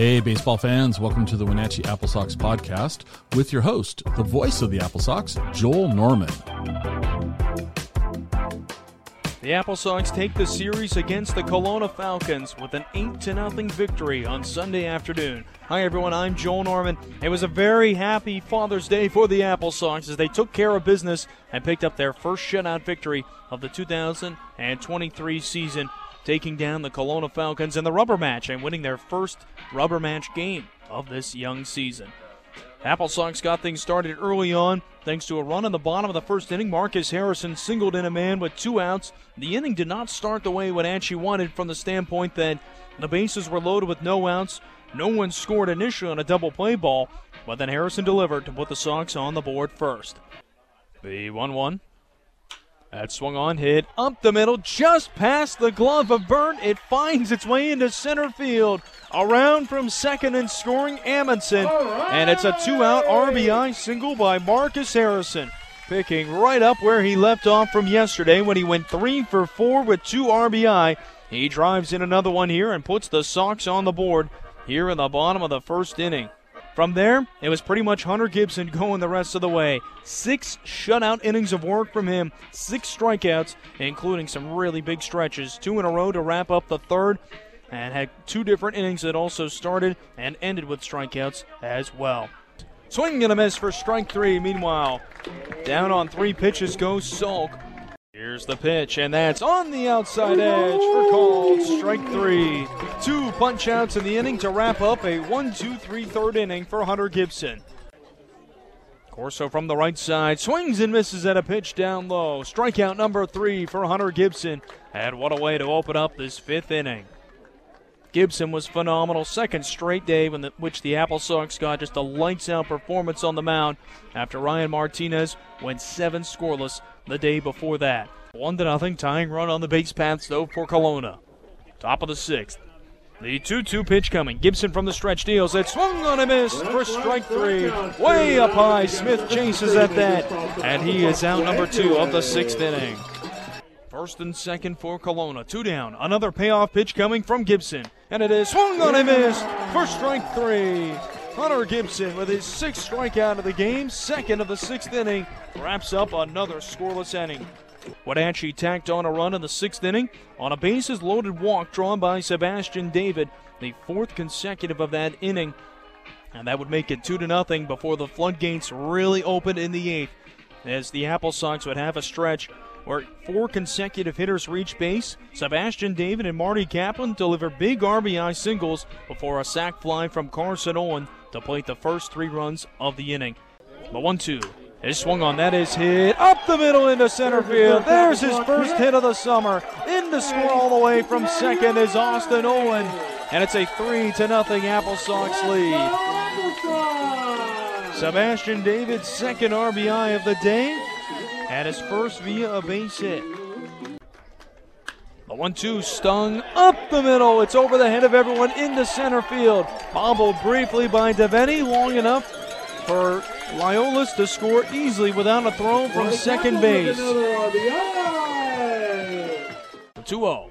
Hey, baseball fans, welcome to the Wenatchee Apple Sox podcast with your host, the voice of the Apple Sox, Joel Norman. The Apple Sox take the series against the Kelowna Falcons with an 8 0 victory on Sunday afternoon. Hi, everyone. I'm Joel Norman. It was a very happy Father's Day for the Apple Sox as they took care of business and picked up their first shutout victory of the 2023 season taking down the Kelowna Falcons in the rubber match and winning their first rubber match game of this young season. Apple Sox got things started early on thanks to a run in the bottom of the first inning. Marcus Harrison singled in a man with two outs. The inning did not start the way Wenatchee wanted from the standpoint that the bases were loaded with no outs. No one scored initially on a double play ball, but then Harrison delivered to put the Sox on the board first. The 1 1 that swung on, hit up the middle, just past the glove of Burt. It finds its way into center field. Around from second and scoring Amundson. Right. And it's a two out RBI single by Marcus Harrison. Picking right up where he left off from yesterday when he went three for four with two RBI. He drives in another one here and puts the Sox on the board here in the bottom of the first inning. From there, it was pretty much Hunter Gibson going the rest of the way. Six shutout innings of work from him, six strikeouts, including some really big stretches. Two in a row to wrap up the third, and had two different innings that also started and ended with strikeouts as well. Swing and a miss for strike three. Meanwhile, down on three pitches goes Sulk. Here's the pitch, and that's on the outside edge for called strike three. Two punch outs in the inning to wrap up a 1 2 3 third inning for Hunter Gibson. Corso from the right side swings and misses at a pitch down low. Strikeout number three for Hunter Gibson. And what a way to open up this fifth inning. Gibson was phenomenal. Second straight day in the, which the Apple Sox got just a lights out performance on the mound after Ryan Martinez went seven scoreless the day before that. One to nothing, tying run on the base paths though for Kelowna. Top of the sixth. The 2 2 pitch coming. Gibson from the stretch deals it. Swung on a miss for strike three. Way up high. Smith chases at that. And he is out number two of the sixth inning. First and second for Kelowna. Two down. Another payoff pitch coming from Gibson. And it is swung on a miss for strike three. Hunter Gibson with his sixth strikeout of the game, second of the sixth inning, wraps up another scoreless inning. Wenatchee tacked on a run in the sixth inning on a bases loaded walk drawn by Sebastian David, the fourth consecutive of that inning. And that would make it 2 to nothing before the floodgates really opened in the eighth, as the Apple Sox would have a stretch where four consecutive hitters reached base. Sebastian David and Marty Kaplan delivered big RBI singles before a sac fly from Carson Owen to plate the first three runs of the inning. The 1 2 is swung on. That is hit up the middle into center field. There's his first hit of the summer. In to score all the way from second is Austin Ohland. And it's a 3 to nothing Apple Sox lead. Sebastian David's second RBI of the day and his first via a base hit. The one two stung up the middle. It's over the head of everyone into center field. Bobbled briefly by Devaney, long enough for Lyolis to score easily without a throw from second base. 2 0.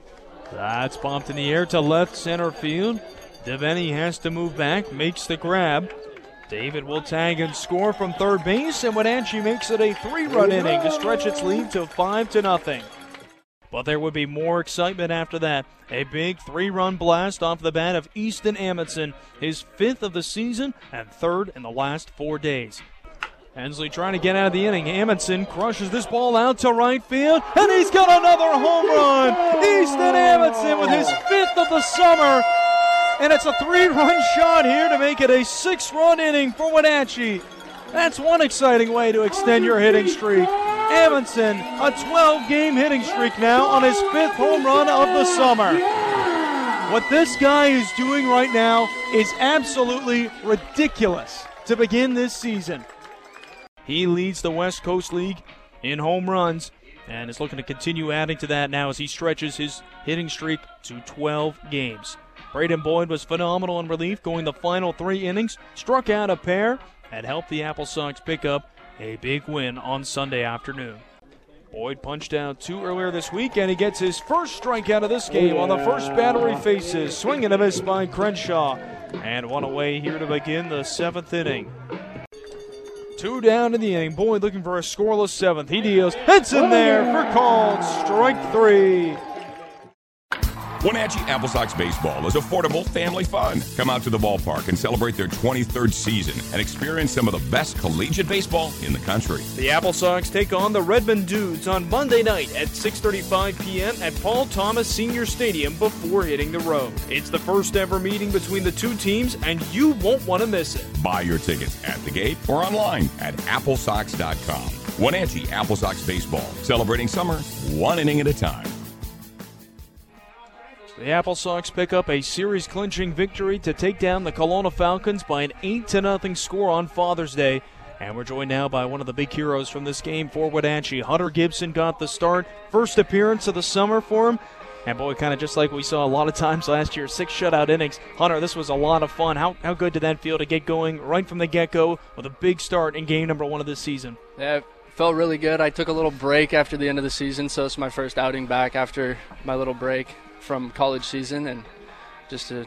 That's bumped in the air to left center field. Devaney has to move back, makes the grab. David will tag and score from third base, and Wenatchee makes it a three-run inning to stretch its lead to five to nothing. But there would be more excitement after that. A big three run blast off the bat of Easton Amundson, his fifth of the season and third in the last four days. Hensley trying to get out of the inning. Amundson crushes this ball out to right field, and he's got another home run. Easton Amundson with his fifth of the summer and it's a three run shot here to make it a six run inning for Wenatchee. That's one exciting way to extend your hitting streak. Amundson, a 12 game hitting streak now on his fifth home run of the summer. What this guy is doing right now is absolutely ridiculous to begin this season. He leads the West Coast League in home runs and is looking to continue adding to that now as he stretches his hitting streak to 12 games. Braden Boyd was phenomenal in relief, going the final three innings, struck out a pair, and helped the Apple Sox pick up a big win on Sunday afternoon. Boyd punched out two earlier this week, and he gets his first strikeout of this game on the first battery faces. Swinging a miss by Crenshaw. And one away here to begin the seventh inning. Two down in the inning. Boyd looking for a scoreless seventh. He deals. Hits in there for called strike three. Wenatchee Apple Sox baseball is affordable family fun. Come out to the ballpark and celebrate their 23rd season and experience some of the best collegiate baseball in the country. The Apple Sox take on the Redmond Dudes on Monday night at 6:35 p.m. at Paul Thomas Senior Stadium before hitting the road. It's the first ever meeting between the two teams and you won't want to miss it. Buy your tickets at the gate or online at applesox.com. Wenatchee Apple Sox baseball, celebrating summer one inning at a time. The Apple Sox pick up a series clinching victory to take down the Kelowna Falcons by an 8 0 score on Father's Day. And we're joined now by one of the big heroes from this game for Wenatchee. Hunter Gibson got the start. First appearance of the summer for him. And boy, kind of just like we saw a lot of times last year, six shutout innings. Hunter, this was a lot of fun. How, how good did that feel to get going right from the get go with a big start in game number one of this season? Yeah, felt really good. I took a little break after the end of the season, so it's my first outing back after my little break from college season, and just to,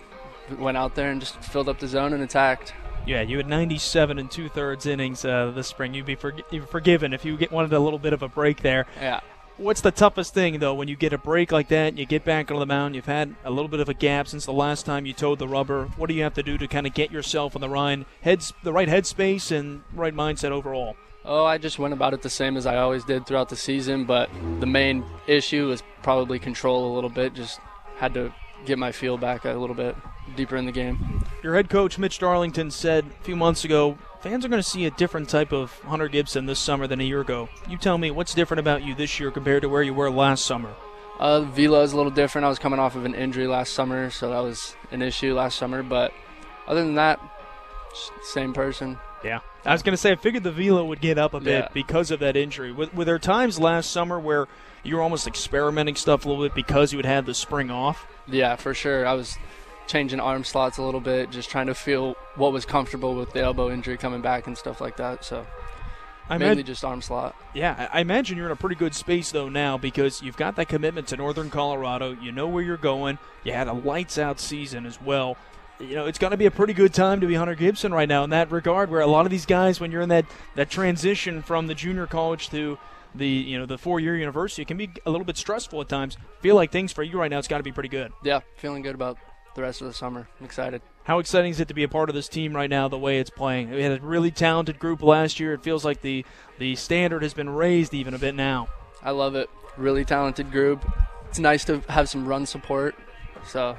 went out there and just filled up the zone and attacked. Yeah, you had 97 and two thirds innings uh, this spring. You'd be for, forgiven if you get, wanted a little bit of a break there. Yeah. What's the toughest thing though when you get a break like that? And you get back on the mound. You've had a little bit of a gap since the last time you toed the rubber. What do you have to do to kind of get yourself in the right heads, the right headspace and right mindset overall? Oh, I just went about it the same as I always did throughout the season, but the main issue is probably control a little bit. Just had to get my feel back a little bit deeper in the game. Your head coach, Mitch Darlington, said a few months ago fans are going to see a different type of Hunter Gibson this summer than a year ago. You tell me, what's different about you this year compared to where you were last summer? Uh, velo is a little different. I was coming off of an injury last summer, so that was an issue last summer. But other than that, same person. Yeah. I was going to say, I figured the velo would get up a bit yeah. because of that injury. Were, were there times last summer where you were almost experimenting stuff a little bit because you had the spring off? Yeah, for sure. I was changing arm slots a little bit, just trying to feel what was comfortable with the elbow injury coming back and stuff like that. So I mainly imagine, just arm slot. Yeah, I imagine you're in a pretty good space though now because you've got that commitment to Northern Colorado. You know where you're going. You had a lights out season as well you know, it's going to be a pretty good time to be Hunter Gibson right now in that regard, where a lot of these guys, when you're in that, that transition from the junior college to the you know the four year university, it can be a little bit stressful at times. Feel like things for you right now, it's got to be pretty good. Yeah, feeling good about the rest of the summer. I'm excited. How exciting is it to be a part of this team right now? The way it's playing, we had a really talented group last year. It feels like the the standard has been raised even a bit now. I love it. Really talented group. It's nice to have some run support. So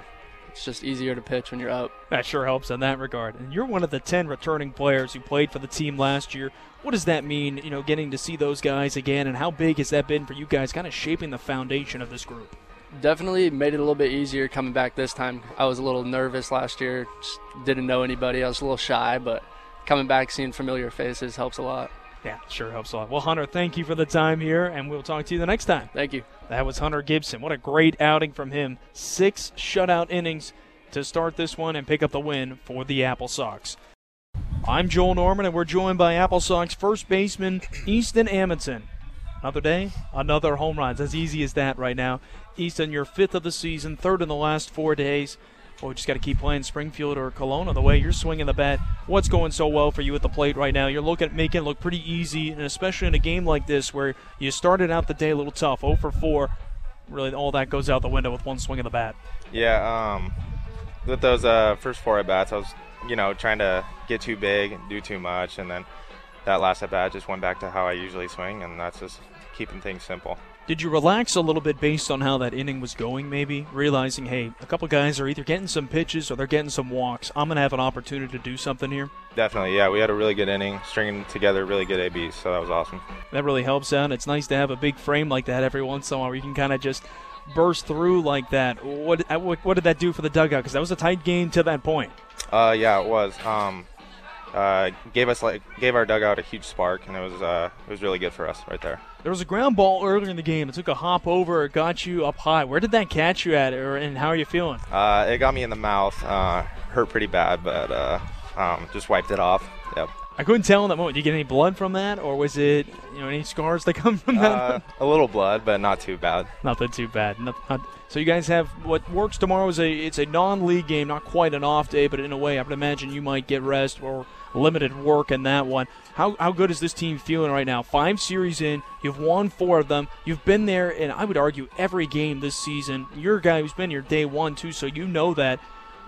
it's just easier to pitch when you're up. That sure helps in that regard. And you're one of the 10 returning players who played for the team last year. What does that mean, you know, getting to see those guys again, and how big has that been for you guys, kind of shaping the foundation of this group? Definitely made it a little bit easier coming back this time. I was a little nervous last year, just didn't know anybody. I was a little shy, but coming back, seeing familiar faces helps a lot. Yeah, sure helps a lot. Well, Hunter, thank you for the time here, and we'll talk to you the next time. Thank you. That was Hunter Gibson. What a great outing from him. Six shutout innings to start this one and pick up the win for the Apple Sox. I'm Joel Norman, and we're joined by Apple Sox first baseman Easton Amundson. Another day, another home run. It's as easy as that right now. Easton, your fifth of the season, third in the last four days. Boy, we just got to keep playing Springfield or Kelowna the way you're swinging the bat. What's going so well for you at the plate right now? You're looking at making it look pretty easy, and especially in a game like this where you started out the day a little tough, 0 for 4. Really, all that goes out the window with one swing of the bat. Yeah, um, with those uh, first four at bats, I was, you know, trying to get too big and do too much, and then that last at bat just went back to how I usually swing, and that's just keeping things simple. Did you relax a little bit based on how that inning was going, maybe? Realizing, hey, a couple guys are either getting some pitches or they're getting some walks. I'm going to have an opportunity to do something here? Definitely, yeah. We had a really good inning, stringing together really good ABs, so that was awesome. That really helps out. It's nice to have a big frame like that every once in a while where you can kind of just burst through like that. Uh, what what did that do for the dugout? Because that was a tight game to that point. Uh, yeah, it was. Um, uh, gave us like gave our dugout a huge spark, and it was uh, it was really good for us right there. There was a ground ball earlier in the game. It took a hop over. It got you up high. Where did that catch you at, or and how are you feeling? Uh, it got me in the mouth. Uh, hurt pretty bad, but uh, um, just wiped it off. Yep. I couldn't tell in that moment. Did you get any blood from that, or was it you know any scars that come from that? Uh, a little blood, but not too bad. Nothing too bad. Not, not, so you guys have what works tomorrow is a it's a non-league game, not quite an off day, but in a way, I would imagine you might get rest or limited work in that one. How how good is this team feeling right now? Five series in, you've won four of them. You've been there, and I would argue every game this season. You're a guy who's been here day one too, so you know that.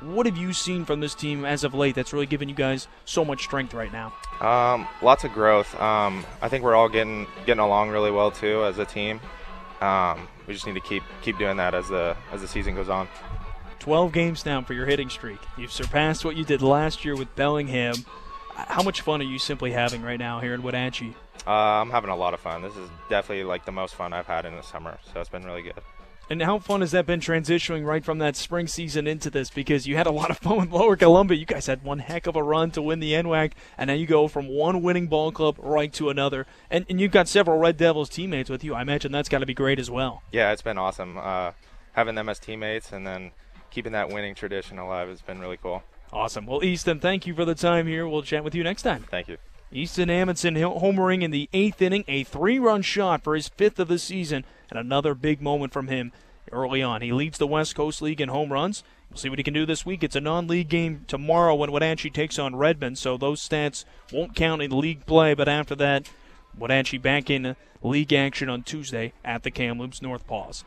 What have you seen from this team as of late that's really given you guys so much strength right now? Um, lots of growth. Um, I think we're all getting getting along really well too as a team. Um, we just need to keep keep doing that as the as the season goes on. 12 games down for your hitting streak. You've surpassed what you did last year with Bellingham. How much fun are you simply having right now here in Wenatchee? Uh, I'm having a lot of fun. This is definitely like the most fun I've had in the summer, so it's been really good. And how fun has that been transitioning right from that spring season into this? Because you had a lot of fun with Lower Columbia. You guys had one heck of a run to win the NWAC, and now you go from one winning ball club right to another. And, and you've got several Red Devils teammates with you. I imagine that's got to be great as well. Yeah, it's been awesome. Uh, having them as teammates and then keeping that winning tradition alive has been really cool. Awesome. Well, Easton, thank you for the time here. We'll chat with you next time. Thank you. Easton Amundson homering in the eighth inning, a three run shot for his fifth of the season, and another big moment from him early on. He leads the West Coast League in home runs. We'll see what he can do this week. It's a non league game tomorrow when Wenatchee takes on Redmond, so those stats won't count in league play, but after that, Wenatchee back in league action on Tuesday at the Kamloops North Paws.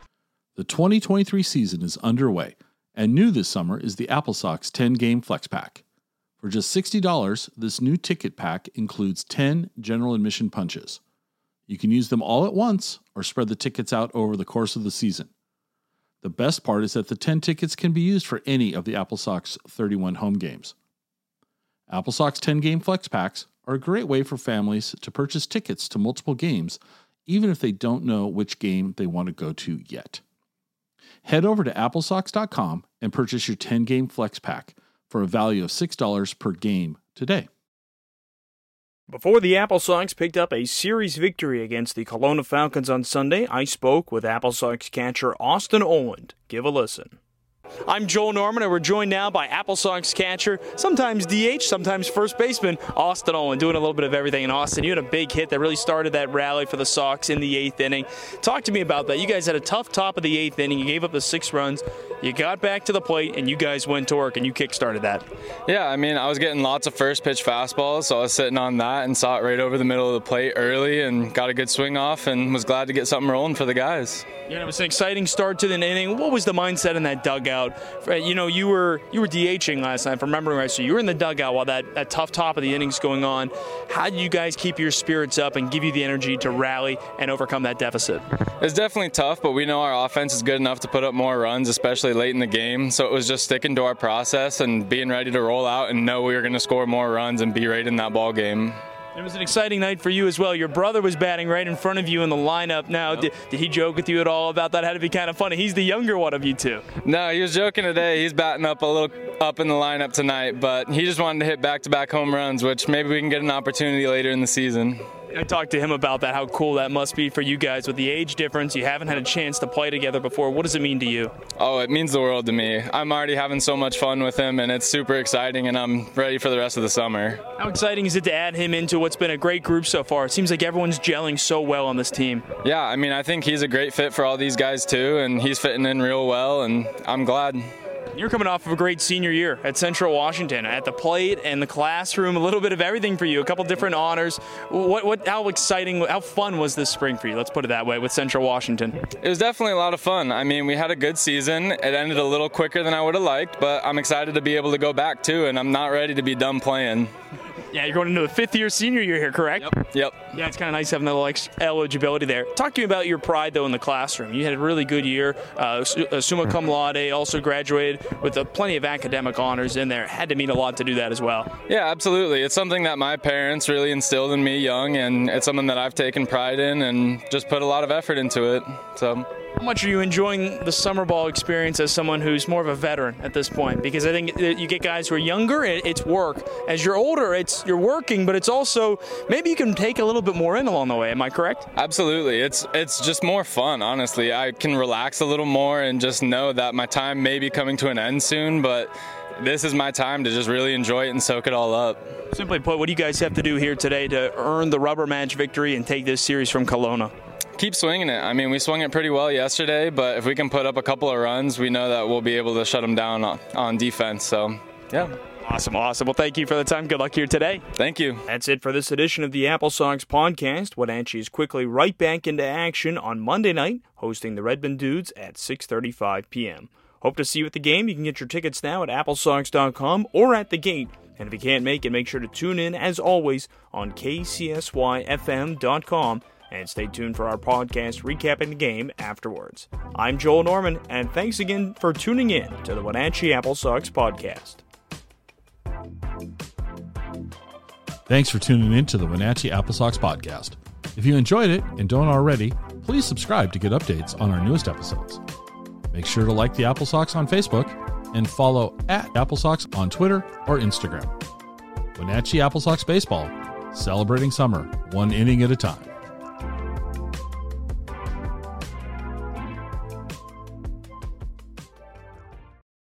The 2023 season is underway, and new this summer is the Apple Sox 10 game flex pack. For just $60, this new ticket pack includes 10 general admission punches. You can use them all at once or spread the tickets out over the course of the season. The best part is that the 10 tickets can be used for any of the Apple Sox 31 home games. Apple Sox 10 game flex packs are a great way for families to purchase tickets to multiple games, even if they don't know which game they want to go to yet. Head over to applesox.com and purchase your 10 game flex pack for a value of $6 per game today. Before the Apple Sox picked up a series victory against the Kelowna Falcons on Sunday, I spoke with Apple Sox catcher Austin Ohland. Give a listen. I'm Joel Norman, and we're joined now by Apple Sox catcher, sometimes DH, sometimes first baseman, Austin Ohland, doing a little bit of everything. And Austin, you had a big hit that really started that rally for the Sox in the eighth inning. Talk to me about that. You guys had a tough top of the eighth inning. You gave up the six runs. You got back to the plate, and you guys went to work, and you kick-started that. Yeah, I mean, I was getting lots of first pitch fastballs, so I was sitting on that and saw it right over the middle of the plate early and got a good swing off and was glad to get something rolling for the guys. Yeah, it was an exciting start to the inning. What was the mindset in that dugout? You know, you were you were DHing last night, if I'm remembering right. So you were in the dugout while that, that tough top of the innings going on. How did you guys keep your spirits up and give you the energy to rally and overcome that deficit? It's definitely tough, but we know our offense is good enough to put up more runs, especially late in the game. So it was just sticking to our process and being ready to roll out and know we were going to score more runs and be right in that ball game. It was an exciting night for you as well. Your brother was batting right in front of you in the lineup. Now, yep. did, did, he joke with you at all about that? Had to be kind of funny. He's the younger one of you two. No, he was joking today. He's batting up a little up in the lineup tonight, but he just wanted to hit back-to-back home runs, which maybe we can get an opportunity later in the season. I talked to him about that, how cool that must be for you guys with the age difference. You haven't had a chance to play together before. What does it mean to you? Oh, it means the world to me. I'm already having so much fun with him, and it's super exciting, and I'm ready for the rest of the summer. How exciting is it to add him into what's been a great group so far? It seems like everyone's gelling so well on this team. Yeah, I mean, I think he's a great fit for all these guys, too, and he's fitting in real well, and I'm glad. You're coming off of a great senior year at Central Washington, at the plate and the classroom, a little bit of everything for you, a couple different honors. What, what, how exciting, how fun was this spring for you? Let's put it that way with Central Washington. It was definitely a lot of fun. I mean, we had a good season. It ended a little quicker than I would have liked, but I'm excited to be able to go back too, and I'm not ready to be done playing. Yeah, you're going into the fifth year senior year here, correct? Yep. yep. Yeah, it's kind of nice having a little eligibility there. Talk to me about your pride, though, in the classroom. You had a really good year, uh, uh summa cum laude, also graduated with uh, plenty of academic honors in there. Had to mean a lot to do that as well. Yeah, absolutely. It's something that my parents really instilled in me young, and it's something that I've taken pride in and just put a lot of effort into it. So. How much are you enjoying the summer ball experience as someone who's more of a veteran at this point? Because I think you get guys who are younger, it's work. As you're older, it's you're working, but it's also maybe you can take a little bit more in along the way. Am I correct? Absolutely. It's it's just more fun, honestly. I can relax a little more and just know that my time may be coming to an end soon, but this is my time to just really enjoy it and soak it all up. Simply put, what do you guys have to do here today to earn the rubber match victory and take this series from Kelowna? Keep swinging it. I mean, we swung it pretty well yesterday, but if we can put up a couple of runs, we know that we'll be able to shut them down on, on defense. So, yeah. Awesome, awesome. Well, thank you for the time. Good luck here today. Thank you. That's it for this edition of the Apple Sox podcast. Wenatchee is quickly right back into action on Monday night, hosting the Redmond Dudes at 6:35 p.m. Hope to see you at the game. You can get your tickets now at applesox.com or at the gate. And if you can't make it, make sure to tune in as always on kcsyfm.com and stay tuned for our podcast recapping the game afterwards. I'm Joel Norman, and thanks again for tuning in to the Wenatchee Apple Sox podcast. Thanks for tuning in to the Wenatchee Apple Sox podcast. If you enjoyed it and don't already, please subscribe to get updates on our newest episodes. Make sure to like the Apple Sox on Facebook and follow at Apple Sox on Twitter or Instagram. Wenatchee Apple Sox Baseball, celebrating summer one inning at a time.